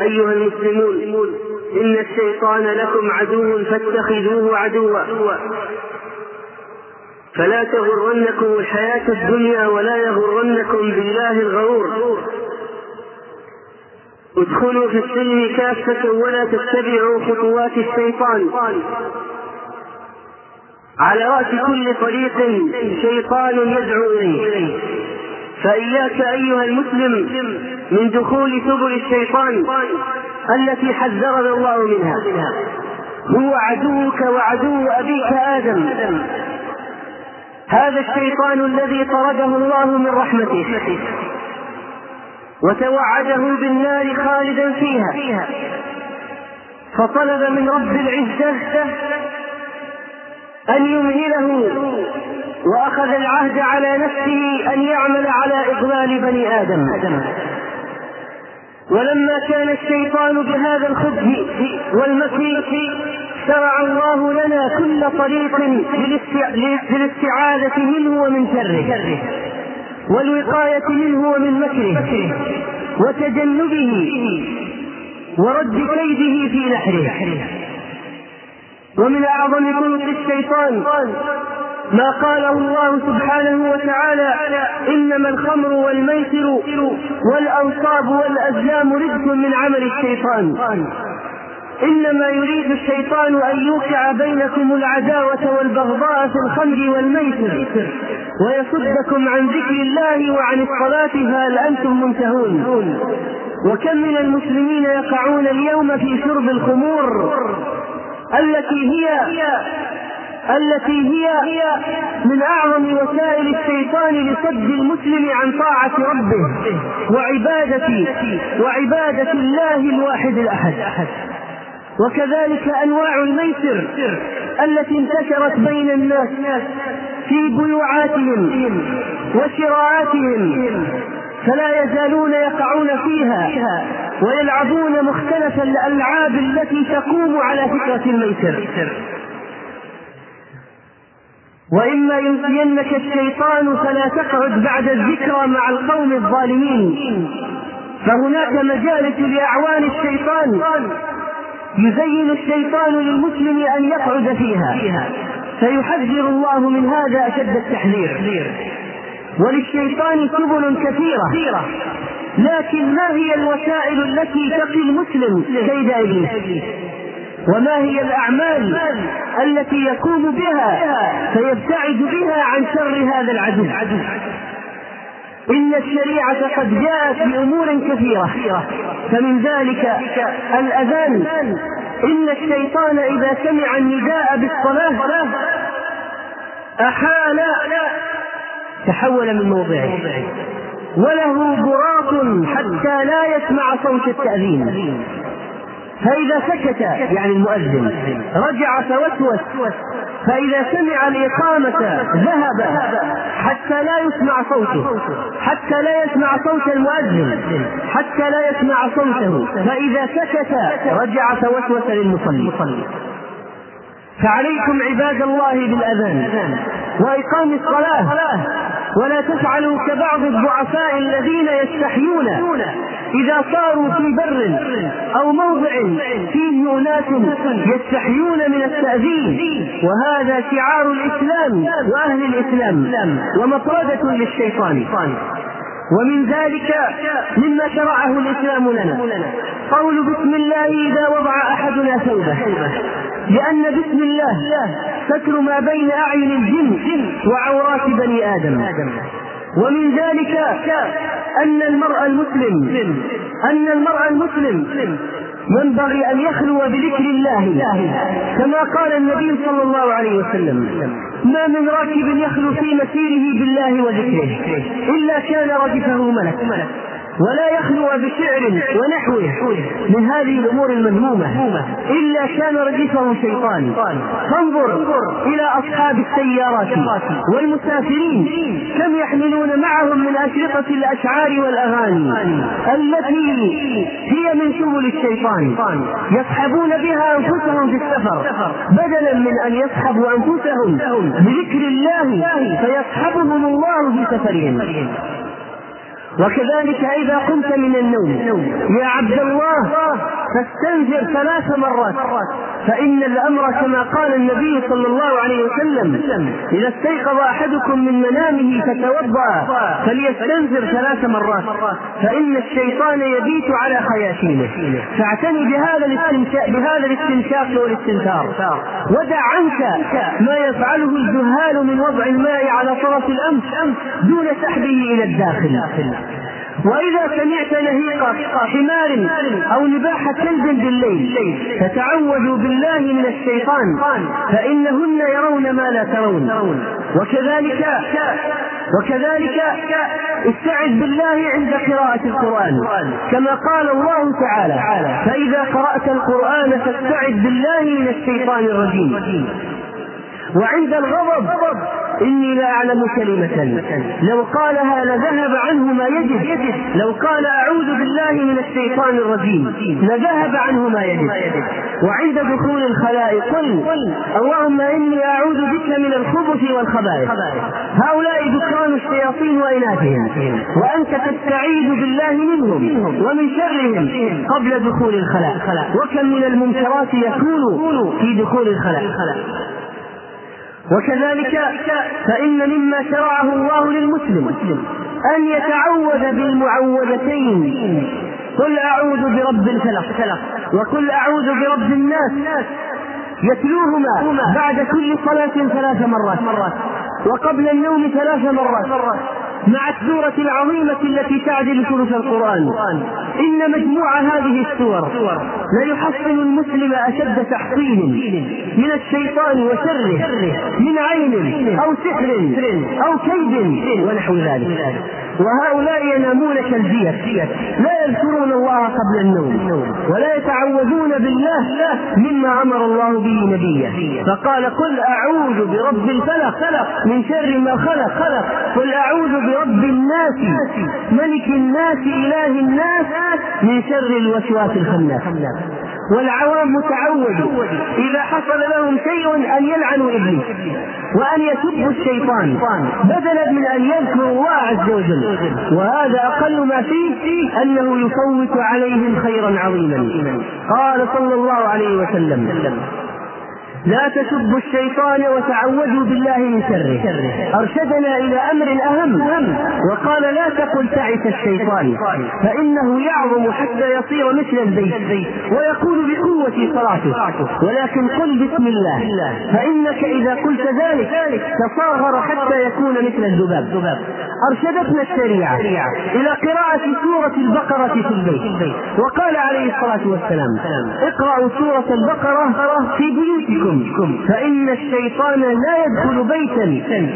أيها المسلمون إن الشيطان لكم عدو فاتخذوه عدوا. فلا تغرنكم الحياة الدنيا ولا يغرنكم بالله الغرور. ادخلوا في السلم كافة ولا تتبعوا خطوات الشيطان. على رأس كل طريق شيطان يدعو إليه. فإياك أيها المسلم من دخول سبل الشيطان التي حذرنا الله منها. هو عدوك وعدو أبيك آدم. هذا الشيطان الذي طرده الله من رحمته وتوعده بالنار خالدا فيها. فطلب من رب العزة أن يمهله وأخذ العهد على نفسه أن يعمل على إضلال بني آدم. ولما كان الشيطان بهذا الخبث والمكر شرع الله لنا كل طريق للاستعاذة منه ومن شره والوقاية منه ومن مكره وتجنبه ورد كيده في نحره. ومن أعظم طرق الشيطان ما قاله الله سبحانه وتعالى إنما الخمر والميسر والأنصاب والأزلام رزق من عمل الشيطان. إنما يريد الشيطان أن يوقع بينكم العداوة والبغضاء في الخمر والميسر ويصدكم عن ذكر الله وعن الصلاة فهل أنتم منتهون. وكم من المسلمين يقعون اليوم في شرب الخمور التي هي التي هي من أعظم وسائل الشيطان لصد المسلم عن طاعة ربه وعبادة وعبادة الله الواحد الأحد. وكذلك أنواع الميسر التي انتشرت بين الناس في بيوعاتهم وشراءاتهم فلا يزالون يقعون فيها ويلعبون مختلف الألعاب التي تقوم على فكرة الميسر. وإما ينسينك الشيطان فلا تقعد بعد الذكرى مع القوم الظالمين. فهناك مجالس لأعوان الشيطان يزين الشيطان للمسلم أن يقعد فيها. فيحذر الله من هذا أشد التحذير. وللشيطان سبل كثيرة لكن ما هي الوسائل التي تقي المسلم كيد إبليس وما هي الأعمال التي يقوم بها فيبتعد بها عن شر هذا العدو؟ إن الشريعة قد جاءت بأمور كثيرة فمن ذلك الأذان. إن الشيطان إذا سمع النداء بالصلاة أحال تحول من موضعه. وله براق حتى لا يسمع صوت التأذين. فإذا سكت يعني المؤذن رجع فوسوس فإذا سمع الإقامة ذهب حتى لا يسمع صوته حتى لا يسمع صوت المؤذن حتى لا يسمع صوته فإذا سكت رجع فوسوس للمصلي. فعليكم عباد الله بالأذان وإقام الصلاة. ولا تفعلوا كبعض الضعفاء الذين يستحيون إذا صاروا في بر أو موضع فيه أناس يستحيون من التأذين. وهذا شعار الإسلام وأهل الإسلام ومطردة للشيطان. ومن ذلك مما شرعه الإسلام لنا. قول بسم الله إذا وضع أحدنا ثوبه. لأن بسم الله ستر ما بين أعين الجن وعورات بني آدم. ومن ذلك أن المرء المسلم أن المرء المسلم ينبغي أن يخلو بذكر الله. كما قال النبي صلى الله عليه وسلم ما من راكب يخلو في مسيره بالله وذكره إلا كان ردفه ملك. ولا يخلو بشعر ونحوه من هذه الأمور المذمومة. إلا كان رديفه شيطان. فانظر إلى أصحاب السيارات والمسافرين. كم يحملون معهم من أشرطة الأشعار والأغاني التي هي من سبل الشيطان. يسحبون بها أنفسهم في السفر. بدلا من أن يسحبوا أنفسهم بذكر الله فيسحبهم الله في سفرهم. وكذلك إذا قمت من النوم يا عبد الله فاستنزر ثلاث مرات. فإن الأمر كما قال النبي صلى الله عليه وسلم إذا استيقظ أحدكم من منامه فتوضأ فليستنزر ثلاث مرات فإن الشيطان يبيت على خياشيمه فاعتني بهذا الاستنشاق بهذا الاستنشاق والاستنثار. ودع عنك ما يفعله الجهال من وضع الماء على طرف الأنف دون سحبه إلى الداخل. وإذا سمعت نهيق حمار أو نباح كلب بالليل فتعوذوا بالله من الشيطان فإنهن يرون ما لا ترون. وكذلك وكذلك استعذ بالله عند قراءة القرآن. كما قال الله تعالى فإذا قرأت القرآن فاستعذ بالله من الشيطان الرجيم. وعند الغضب إني لا أعلم كلمة. لو قالها لذهب عنه ما يجد. لو قال أعوذ بالله من الشيطان الرجيم. لذهب عنه ما يجد. وعند دخول الخلاء قل اللهم إني أعوذ بك من الخبث والخبائث. هؤلاء ذكران الشياطين وإناثهم. وأنت تستعيذ بالله منهم ومن شرهم قبل دخول الخلاء وكم من المنكرات يكون في دخول الخلاء وكذلك فإن مما شرعه الله للمسلم أن يتعوذ بالمعوذتين. قل أعوذ برب الفلق وقل أعوذ برب الناس. يتلوهما بعد كل صلاة ثلاث مرات وقبل النوم ثلاث مرات مع السورة العظيمة التي تعدل ثلث القرآن. إن مجموع هذه السور ليحصن المسلم أشد تحصين من الشيطان وشره من عين أو سحر أو كيد ونحو ذلك. وهؤلاء ينامون كالجيف لا يذكرون الله قبل النوم ولا يتعوذون بالله مما أمر الله به نبيه فقال قل أعوذ برب الفلق من شر ما خلق قل أعوذ برب الناس ملك الناس إله الناس من شر الوسواس الخناس. والعوام تعودوا إذا حصل لهم شيء أن يلعنوا إبليس وأن يسبوا الشيطان. بدلا من أن يذكروا الله عز وجل. وهذا أقل ما فيه أنه يفوت عليهم خيرا عظيما. قال صلى الله عليه وسلم لا تسبوا الشيطان وتعوذوا بالله من شره. أرشدنا إلى أمر أهم وقال لا تقل تعس الشيطان فإنه يعظم حتى يصير مثل البيت ويقول بقوة صلاته. ولكن قل بسم الله فإنك إذا قلت ذلك تصاغر حتى يكون مثل الذباب. أرشدتنا الشريعة إلى قراءة سورة البقرة في البيت. وقال عليه الصلاة والسلام اقرأوا سورة البقرة في بيوتكم. منكم فإن الشيطان لا يدخل بيتا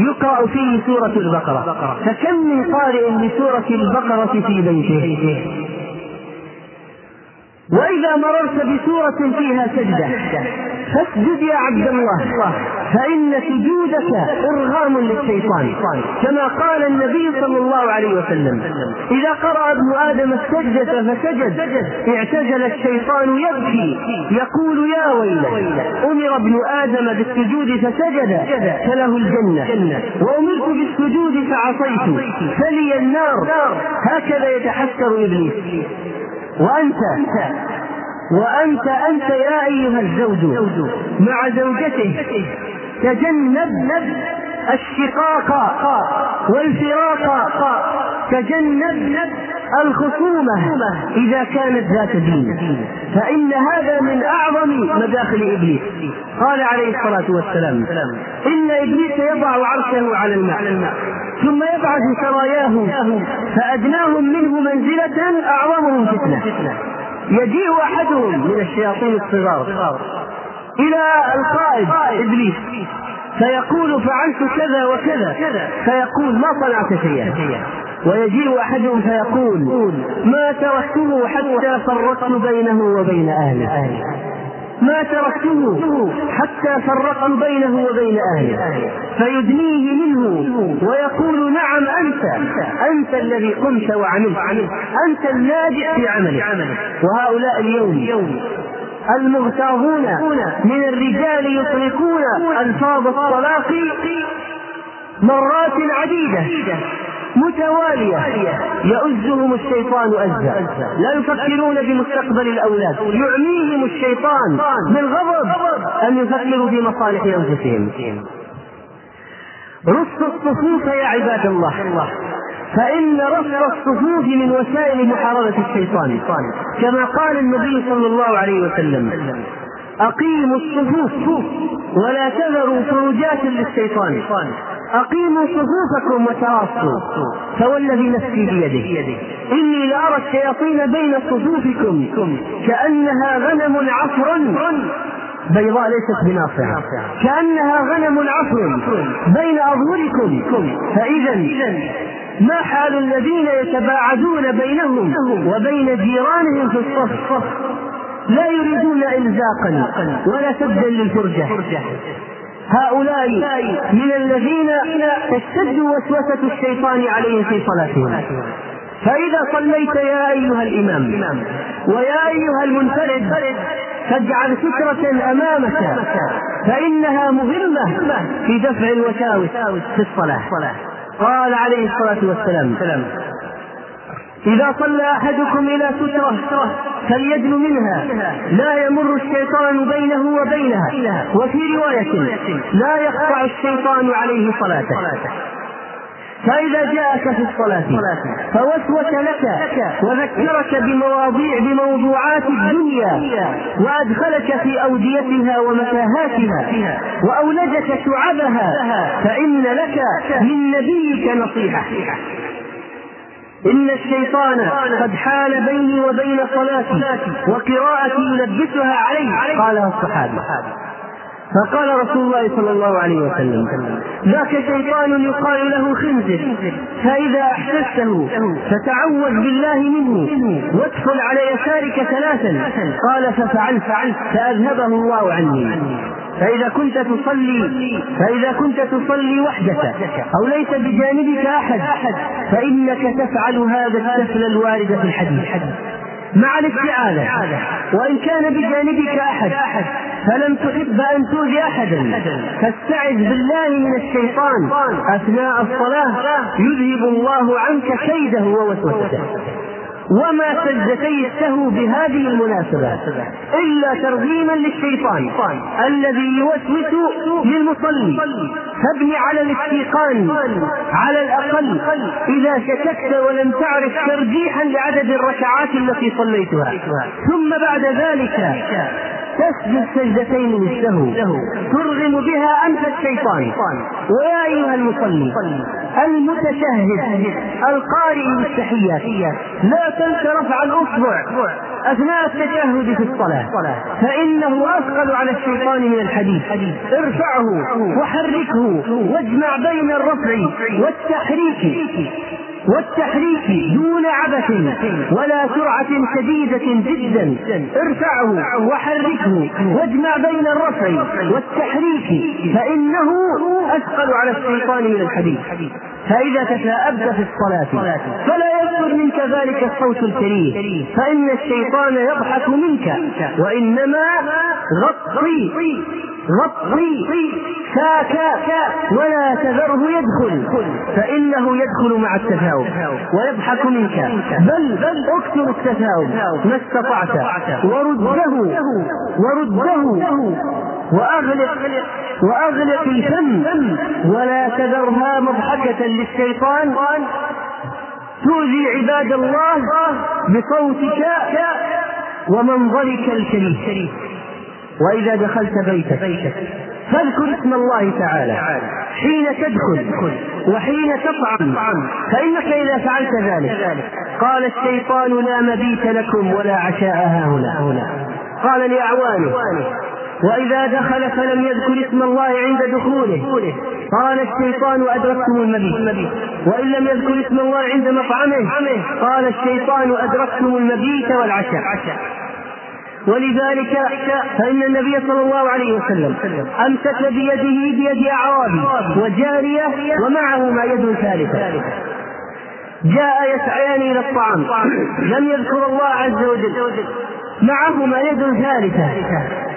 يقرأ فيه سورة البقرة. فكم من قارئ لسورة البقرة في بيته؟ وإذا مررت بسورة فيها سجدة فاسجد يا عبد الله. فإن سجودك إرغام للشيطان. كما قال النبي صلى الله عليه وسلم إذا قرأ ابن آدم السجدة فسجد اعتزل الشيطان يبكي يقول يا ويلة أمر ابن آدم بالسجود فسجد فله الجنة. وأمرت بالسجود فعصيت فلي النار. هكذا يتحسر إبليس. وأنت وأنت أنت يا أيها الزوج مع زوجته تجنب الشقاق والفراق تجنب الخصومة إذا كانت ذات دين. فإن هذا من أعظم مداخل إبليس. قال عليه الصلاة والسلام إن إبليس يضع عرشه على الماء ثم يبعث سراياه فأدناهم منه منزلة أعظمهم فتنة. يجيء أحدهم من الشياطين الصغار إلى القائد إبليس. فيقول فعلت كذا وكذا. فيقول ما صنعت شيئا. ويجيء أحدهم فيقول ما تركته حتى فرقت بينه وبين أهله. ما تركته حتى فرقت بينه وبين أهله. فيدنيه منه ويقول نعم أنت أنت الذي قمت وعملت أنت الناجح في عملك. وهؤلاء اليوم المغتاظون من الرجال يطلقون ألفاظ الطلاق مرات عديدة. متوالية. يؤزهم الشيطان أزا. لا يفكرون بمستقبل الأولاد. يعميهم الشيطان بالغضب أن يفكروا في مصالح أنفسهم. رص الصفوف يا عباد الله. فإن رص الصفوف من وسائل محاربة الشيطان. كما قال النبي صلى الله عليه وسلم أقيموا الصفوف ولا تذروا فروجات للشيطان. أقيموا صفوفكم وتراصوا فوالذي نفسي بيده. إني لأرى الشياطين بين صفوفكم. كأنها غنم عفر بيضاء ليست بناصعة. كأنها غنم عفر بين أظهركم. فإذا ما حال الذين يتباعدون بينهم وبين جيرانهم في الصف؟ لا يريدون إلزاقا ولا سدا للفرجة. هؤلاء من الذين تشتد وسوسة الشيطان عليهم في صلاتهم. فإذا صليت يا أيها الإمام ويا أيها المنفرد فاجعل فكرة أمامك فإنها مهمة في دفع الوساوس في الصلاة. قال عليه الصلاة والسلام إذا صلى أحدكم إلى سترة فليدن منها. لا يمر الشيطان بينه وبينها. وفي رواية لا يقطع الشيطان عليه صلاته. فإذا جاءك في الصلاة فوسوس لك وذكرك بمواضيع بموضوعات الدنيا وأدخلك في أوديتها ومتاهاتها وأولجك شعبها فإن لك من نبيك نصيحة. إن الشيطان قد حال بيني وبين صلاتي وقراءتي يلبسها علي. قالها الصحابة فقال رسول الله صلى الله عليه وسلم ذاك شيطان يقال له خنزر فإذا أحسسته فتعوذ بالله منه وادخل على يسارك ثلاثا. قال ففعلت فأذهبه الله عني. فإذا كنت تصلي فإذا كنت تصلي وحدك أو ليس بجانبك أحد فإنك تفعل هذا السفل الوارد في الحديث. مع الاستعاذة وإن كان بجانبك أحد فلم تحب أن تؤذي أحدا. فاستعذ بالله من الشيطان أثناء الصلاة يذهب الله عنك كيده ووسوسته. وما سجدتي السهو بهذه المناسبة إلا ترغيما للشيطان الذي يوسوس للمصلي. فابني على الاستيقان على الأقل إذا شككت ولم تعرف ترجيحا لعدد الركعات التي صليتها. ثم بعد ذلك تسجد سجدتين للسهو ترغم بها أنف الشيطان. ويا أيها المصلي المتشهد القارئ بالتحيات لا تنس رفع الأصبع أثناء التشهد في الصلاة. فإنه أثقل على الشيطان من الحديث. ارفعه وحركه واجمع بين الرفع والتحريك. والتحريك دون عبث ولا سرعة شديدة جدا. ارفعه وحركه واجمع بين الرفع والتحريك فإنه أثقل على الشيطان من الحديث. فإذا تشاءبت في الصلاة فلا يصدر منك ذلك الصوت الكريم فإن الشيطان يضحك منك وإنما غطي غطي ساك ولا تذره يدخل فإنه يدخل مع التثاؤب ويضحك منك بل أكثر التثاؤب ما استطعت ورده ورده وأغلق وأغلق الفم ولا تذرها مضحكة للشيطان. تؤذي عباد الله بصوتك ومنظرك الكريم وإذا دخلت بيتك فاذكر اسم الله تعالى. حين تدخل وحين تطعم فإنك إذا فعلت ذلك قال الشيطان لا مبيت لكم ولا عشاء هنا. قال لأعوانه وإذا دخل فلم يذكر اسم الله عند دخوله. قال الشيطان أدركتم المبيت. وإن لم يذكر اسم الله عند مطعمه قال الشيطان أدركتم المبيت والعشاء. ولذلك فإن النبي صلى الله عليه وسلم أمسك بيده بيد أعرابي وجارية ومعهما يد ثالثة. جاء يسعيان إلى الطعام. لم يذكر الله عز وجل. معهما يد ثالثة.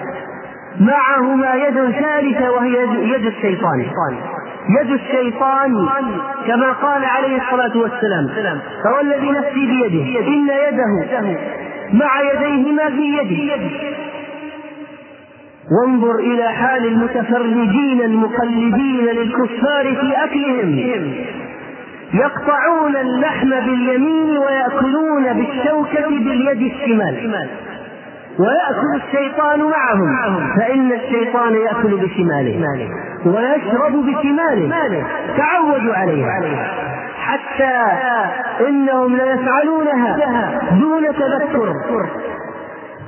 معهما يد ثالثة وهي يد الشيطان. يد الشيطان كما قال عليه الصلاة والسلام فوالذي نفسي بيده إن يده مع يديهما في يده وانظر إلى حال المتفرجين المقلدين للكفار في أكلهم. يقطعون اللحم باليمين ويأكلون بالشوكة باليد الشمال. ويأكل الشيطان معهم فإن الشيطان يأكل بشماله ويشرب بشماله تعودوا عليها. حتى إنهم ليفعلونها دون تذكر.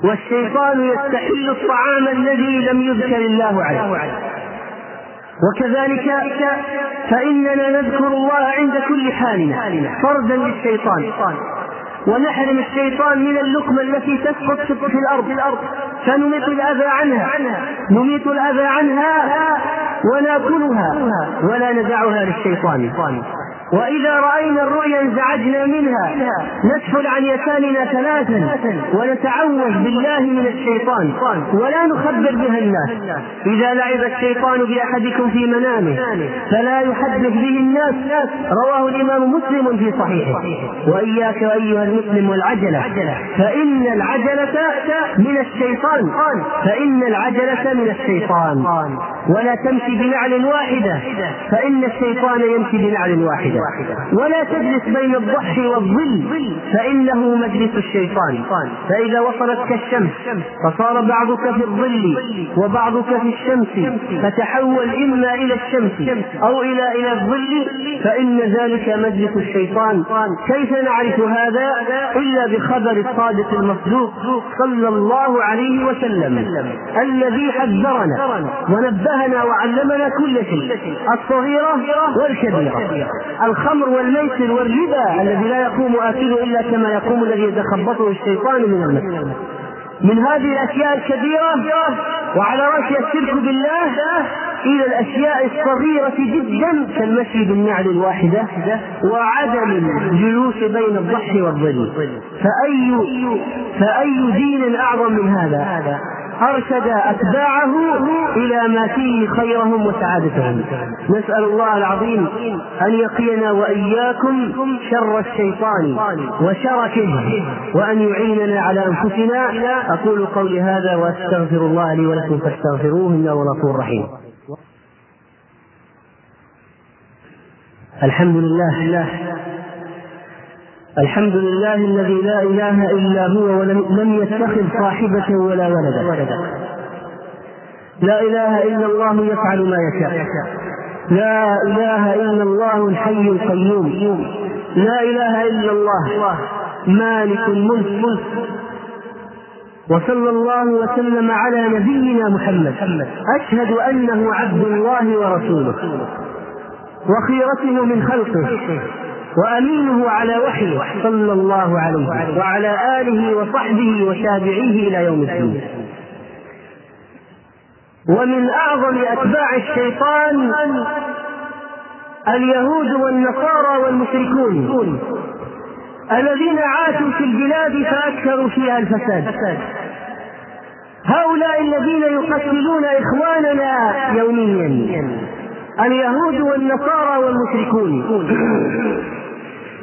والشيطان يستحل الطعام الذي لم يذكر الله عليه. وكذلك فإننا نذكر الله عند كل حال فردا للشيطان. ونحرم الشيطان من اللقمة التي تسقط في الأرض. فنميط الأذى عنها. نميط الأذى عنها وناكلها ولا ندعها للشيطان. وإذا رأينا الرؤيا انزعجنا منها ندخل عن يسارنا ثلاثا ونتعوذ بالله من الشيطان ولا نخبر بها الناس. إذا لعب الشيطان بأحدكم في منامه فلا يحدث به الناس. رواه الإمام مسلم في صحيحه. وإياك أيها المسلم والعجلة فإن العجلة من الشيطان فإن العجلة من الشيطان. ولا تمشي بنعل واحدة فإن الشيطان يمشي بنعل واحدة. ولا تجلس بين الضحي والظل فإنه مجلس الشيطان. فإذا وصلتك الشمس فصار بعضك في الظل وبعضك في الشمس فتحول إما إلى الشمس أو إلى إلى الظل فإن ذلك مجلس الشيطان. كيف نعرف هذا؟ إلا بخبر الصادق المصدوق صلى الله عليه وسلم الذي حذرنا ونبهنا وعلمنا كل شيء الصغيرة والكبيرة. الخمر والميسر والربا الذي لا يقوم آكله إلا كما يقوم الذي يتخبطه الشيطان من المس. من هذه الأشياء الكبيرة وعلى رأسها الشرك بالله إلى الأشياء الصغيرة جدا كالمشي بالنعل الواحدة وعدم الجلوس بين الضحي والظل. فأي فأي دين أعظم من هذا؟ أرشد أتباعه إلى ما فيه خيرهم وسعادتهم. نسأل الله العظيم أن يقينا وإياكم شر الشيطان وشركه وأن يعيننا على أنفسنا. أقول قولي هذا وأستغفر الله لي ولكم فاستغفروه إنه غفور رحيم الحمد لله الحمد لله الذي لا إله إلا هو ولم يتخذ صاحبة ولا ولدا. لا إله إلا الله يفعل ما يشاء. لا إله إلا الله الحي القيوم. لا إله إلا الله مالك الملك. وصلى الله وسلم على نبينا محمد. أشهد أنه عبد الله ورسوله. وخيرته من خلقه. وأمينه على وحيه صلى الله عليه وعلى آله وصحبه وتابعيه إلى يوم الدين. ومن أعظم أتباع الشيطان اليهود والنصارى والمشركون الذين عاشوا في البلاد فأكثروا فيها الفساد. هؤلاء الذين يقتلون إخواننا يوميا. اليهود والنصارى والمشركون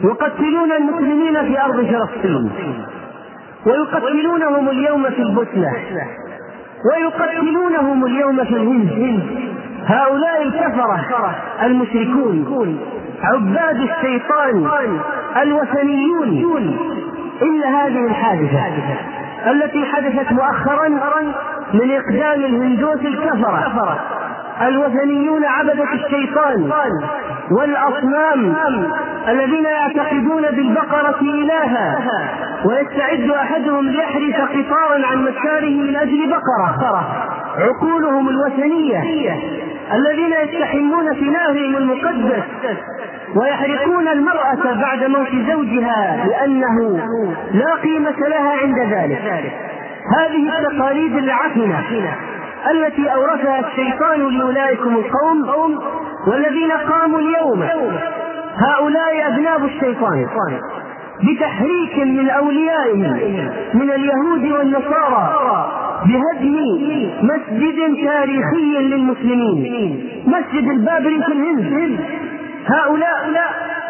يقتلون المسلمين في أرض فلسطين ويقتلونهم اليوم في البوسنة ويقتلونهم اليوم في الهند. هؤلاء الكفرة المشركون عباد الشيطان الوثنيون. إلا هذه الحادثة التي حدثت مؤخرا من إقدام الهندوس الكفرة. الوثنيون عبدة الشيطان. والأصنام. الذين يعتقدون بالبقرة إلها. ويستعد أحدهم ليحرث قطارا عن مساره من أجل بقرة. عقولهم الوثنية. الذين يستحمون في نهرهم المقدس. ويحرقون المرأة بعد موت زوجها لأنه لا قيمة لها عند ذلك. هذه التقاليد العفنة التي أورثها الشيطان لأولئكم القوم والذين قاموا اليوم. هؤلاء أذناب الشيطان بتحريك من أوليائهم من اليهود والنصارى بهدم مسجد تاريخي للمسلمين مسجد البابلي في الهند. هؤلاء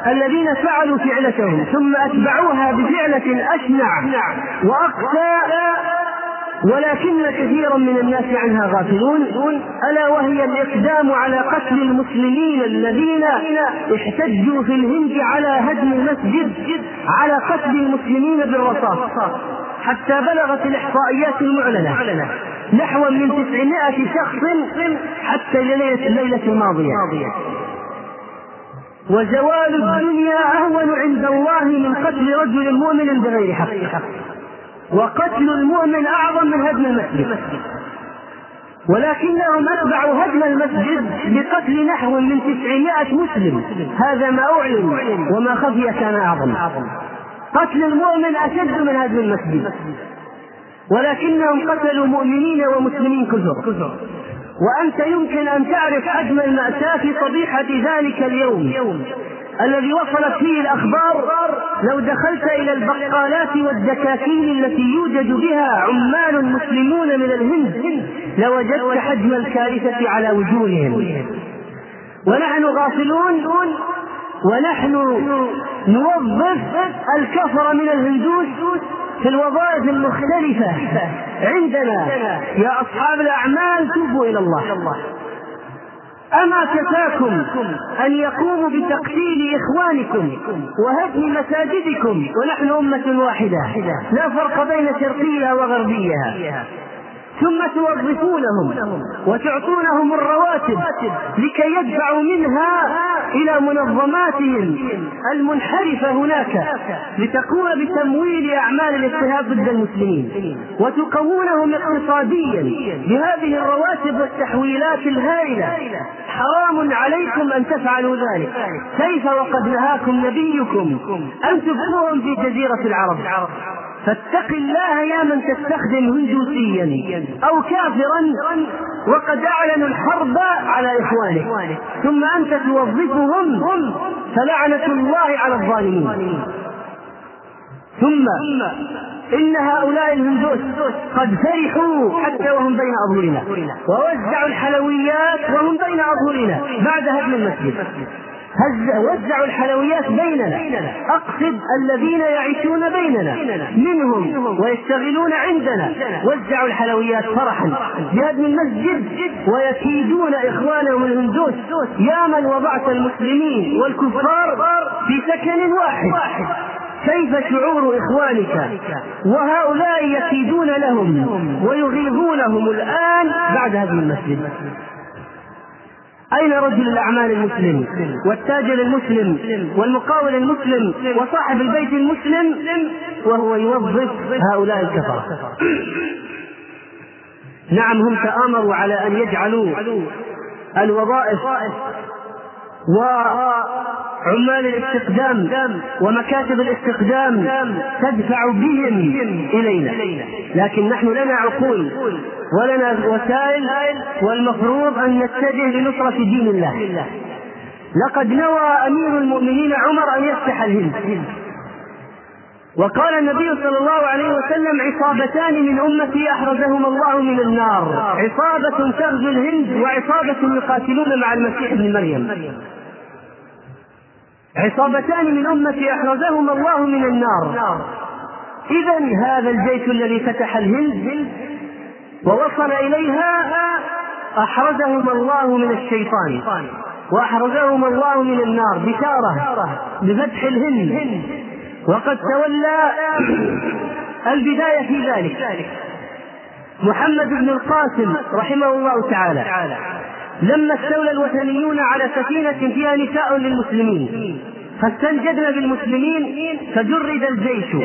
الذين فعلوا فعلتهم ثم أتبعوها بفعلة أشنع وأقسى ولكن كثيرا من الناس عنها غافلون ألا وهي الإقدام على قتل المسلمين الذين احتجوا في الهند على هدم المسجد على قتل المسلمين بالرصاص. حتى بلغت الإحصائيات المعلنة نحو من تسعمائة شخص حتى ليلة الليلة الماضية. وزوال الدنيا أهون عند الله من قتل رجل مؤمن بغير حق. وقتل المؤمن أعظم من هدم المسجد. ولكنهم أتبعوا هدم المسجد بقتل نحو من تسعمائة مسلم. هذا ما أعلن وما خفي كان أعظم. قتل المؤمن أشد من هدم المسجد. ولكنهم قتلوا مؤمنين ومسلمين كثر وأنت يمكن أن تعرف حجم المأساة في صبيحة ذلك اليوم. الذي وصلت فيه الأخبار لو دخلت إلى البقالات والدكاكين التي يوجد بها عمال مسلمون من الهند لوجدت حجم الكارثة على وجوههم. ونحن غافلون ونحن نوظف الكفر من الهندوس في الوظائف المختلفة عندنا. يا أصحاب الأعمال توبوا إلى الله. أما كفاكم أن يقوموا بتقتيل إخوانكم وهدم مساجدكم ونحن أمة واحدة. لا فرق بين شرقيها وغربيها ثم توظفونهم وتعطونهم الرواتب لكي يدفعوا منها إلى منظماتهم المنحرفة هناك لتقوم بتمويل أعمال الاضطهاد ضد المسلمين وتقوونهم اقتصاديا. بهذه الرواتب والتحويلات الهائلة. حرام عليكم أن تفعلوا ذلك. كيف وقد نهاكم نبيكم أن تبقوهم في جزيرة العرب؟ فاتق الله يا من تستخدم هندوسيا أو كافرا وقد أعلنوا الحرب على إخوانك. ثم أنت توظفهم فلعنة الله على الظالمين. ثم إن هؤلاء الهندوس قد فرحوا حتى وهم بين أظهرنا. ووزعوا الحلويات وهم بين أظهرنا بعد هدم المسجد. وزعوا الحلويات بيننا. أقصد الذين يعيشون بيننا. منهم ويشتغلون عندنا. وزعوا الحلويات فرحا بهدم المسجد. ويكيدون إخوانهم الهندوس. يا من وضعت المسلمين والكفار في سكن واحد. كيف شعور إخوانك؟ وهؤلاء يكيدون لهم ويغيظونهم الآن بعد هدم المسجد. أين رجل الأعمال المسلم والتاجر المسلم والمقاول المسلم وصاحب البيت المسلم وهو يوظف هؤلاء الكفرة؟ نعم هم تآمروا على أن يجعلوا الوظائف وعمال الاستخدام ومكاتب الاستخدام تدفع بهم إلينا. لكن نحن لنا عقول ولنا وسائل والمفروض أن نتجه لنصرة دين الله. لقد نوى أمير المؤمنين عمر أن يفتح الهند. وقال النبي صلى الله عليه وسلم عصابتان من أمتي أحرزهما الله من النار. عصابة تغزو الهند وعصابة يقاتلون مع المسيح ابن مريم. عصابتان من أمتي أحرزهما الله من النار. إذا هذا الجيش الذي فتح الهند ووصل إليها أحرزهما الله من الشيطان وأحرزهما الله من النار بشارة بفتح الهند. وقد تولى البداية في ذلك. محمد بن القاسم رحمه الله تعالى. لما استولى الوثنيون على سفينة فيها نساء للمسلمين. فاستنجدنا بالمسلمين فجرد الجيش.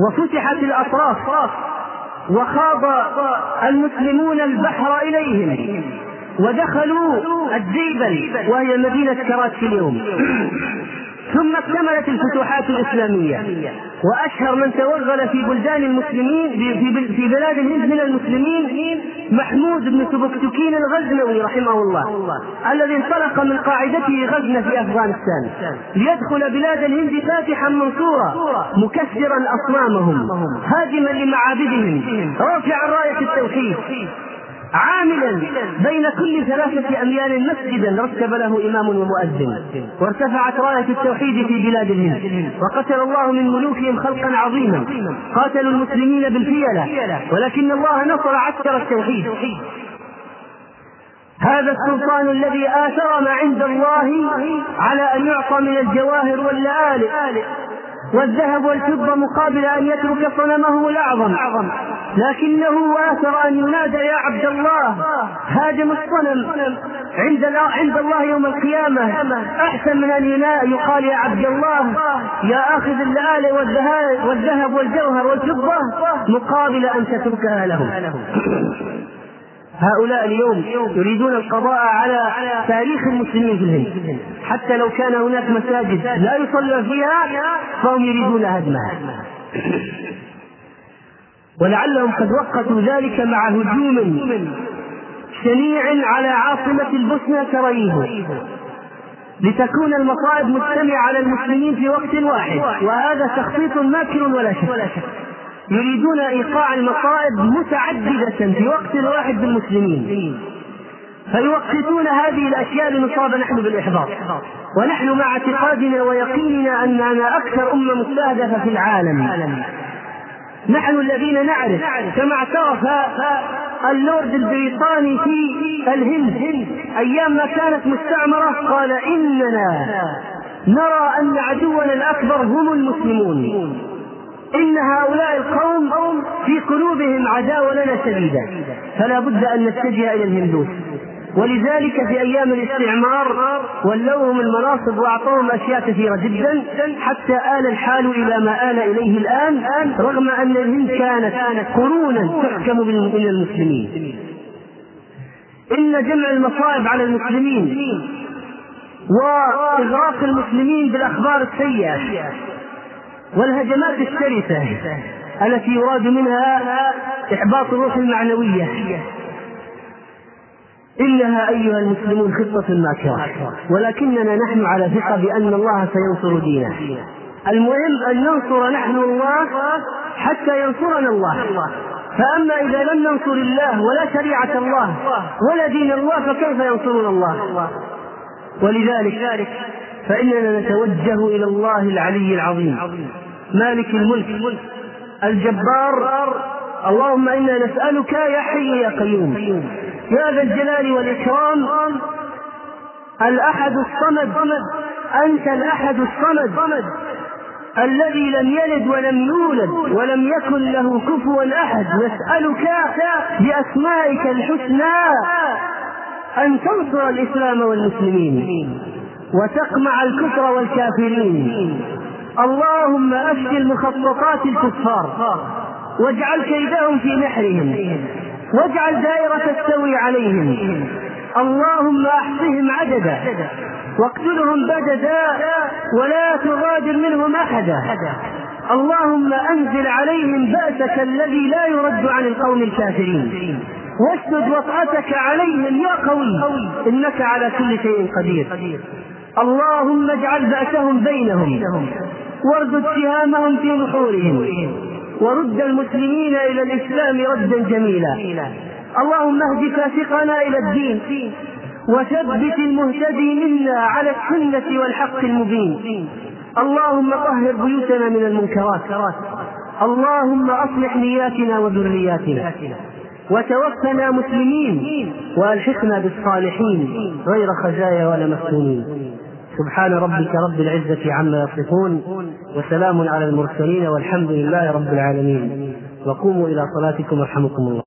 وفتحت الأطراف. وخاض المسلمون البحر إليهم. ودخلوا الديبل وهي مدينة كراتشي اليوم. ثم اكتملت الفتوحات الإسلامية. وأشهر من توغل في بلدان المسلمين في بلاد الهند من المسلمين محمود بن سبكتكين الغزنوي رحمه الله الذي انطلق من قاعدته غزنة في أفغانستان ليدخل بلاد الهند فاتحا منصورا مكسرا أصنامهم هاجما لمعابدهم رافعا راية التوحيد. عاملا بين كل ثلاثة أميال مسجدا رتب له إمام ومؤذن وارتفعت راية التوحيد في بلاد الهند وقتل الله من ملوكهم خلقا عظيما قاتلوا المسلمين بالفيلة ولكن الله نصر عسكر التوحيد. هذا السلطان الذي آثر ما عند الله على أن يعطى من الجواهر واللآلئ والذهب والفضة مقابل أن يترك صنمه الأعظم لكنه آثر أن ينادى يا عبد الله هاجم الصنم عند عند الله يوم القيامة. أحسن من أن يقال يا عبد الله يا آخذ اللآلئ والذهب والجوهر والفضة مقابل أن تتركها لهم هؤلاء اليوم يريدون القضاء على تاريخ المسلمين في الهند. حتى لو كان هناك مساجد لا يصلى فيها فهم يريدون هدمها. ولعلهم قد وقتوا ذلك مع هجوم شنيع على عاصمة البوسنة سراييفو لتكون المصائب مجتمعة على المسلمين في وقت واحد وهذا تخطيط ماكر ولا شك. يريدون إيقاع المصائب متعددة في وقت واحد بالمسلمين. فيوقتون هذه الأشياء لنصاب نحن بالإحباط. ونحن مع اعتقادنا ويقيننا أننا أكثر أمة مستهدفه في العالم. نحن الذين نعرف كما اعترف اللورد البريطاني في الهند أيام ما كانت مستعمرة قال إننا نرى أن عدونا الأكبر هم المسلمون. إن هؤلاء القوم في قلوبهم عداوة لنا شديدة فلا بد أن نتجه إلى الهندوس. ولذلك في أيام الاستعمار ولوهم المناصب وأعطوهم أشياء كثيرة جدا حتى آل الحال إلى ما آل إليه الآن رغم أن الهند كانت قرونا تحكم من المسلمين. إن جمع المصائب على المسلمين وإغراق المسلمين بالأخبار السيئة والهجمات الشرسة التي يراد منها إحباط الروح المعنوية إنها أيها المسلمون خطة ماكرة. ولكننا نحن على ثقة بأن الله سينصر دينه. المهم أن ننصر نحن الله حتى ينصرنا الله. فأما إذا لم ننصر الله ولا شريعة الله ولا دين الله فكيف ينصرنا الله؟ ولذلك فإننا نتوجه إلى الله العلي العظيم مالك الملك الجبار. اللهم إنا نسألك يا حي يا قيوم. يا ذا الجلال والإكرام الأحد الصمد أنت الأحد الصمد الذي لم يلد ولم يولد ولم يكن له كفوا أحد نسألك بأسمائك الحسنى أن تنصر الإسلام والمسلمين وتقمع الكفر والكافرين. اللهم أفشل مخططات الكفار واجعل كيدهم في نحرهم. واجعل دائرة تستوي عليهم. اللهم أحصهم عددا. واقتلهم بددا ولا تغادر منهم أحدا. اللهم أنزل عليهم بأسك الذي لا يرد عن القوم الكافرين. واشدد وطأتك عليهم يا قوي. إنك على كل شيء قدير. اللهم اجعل بأسهم بينهم. واردد سهامهم في نحورهم. ورد المسلمين إلى الإسلام ردا جميلا. اللهم اهد فاسقنا إلى الدين وثبت المهتدي منا على السنة والحق المبين. اللهم طهر بيوتنا من المنكرات. اللهم أصلح نياتنا وذرياتنا. وتوفنا مسلمين وألحقنا بالصالحين غير خزايا ولا مفتونين سبحان ربك رب العزة عما يصفون. وسلام على المرسلين والحمد لله رب العالمين. وقوموا إلى صلاتكم يرحمكم الله.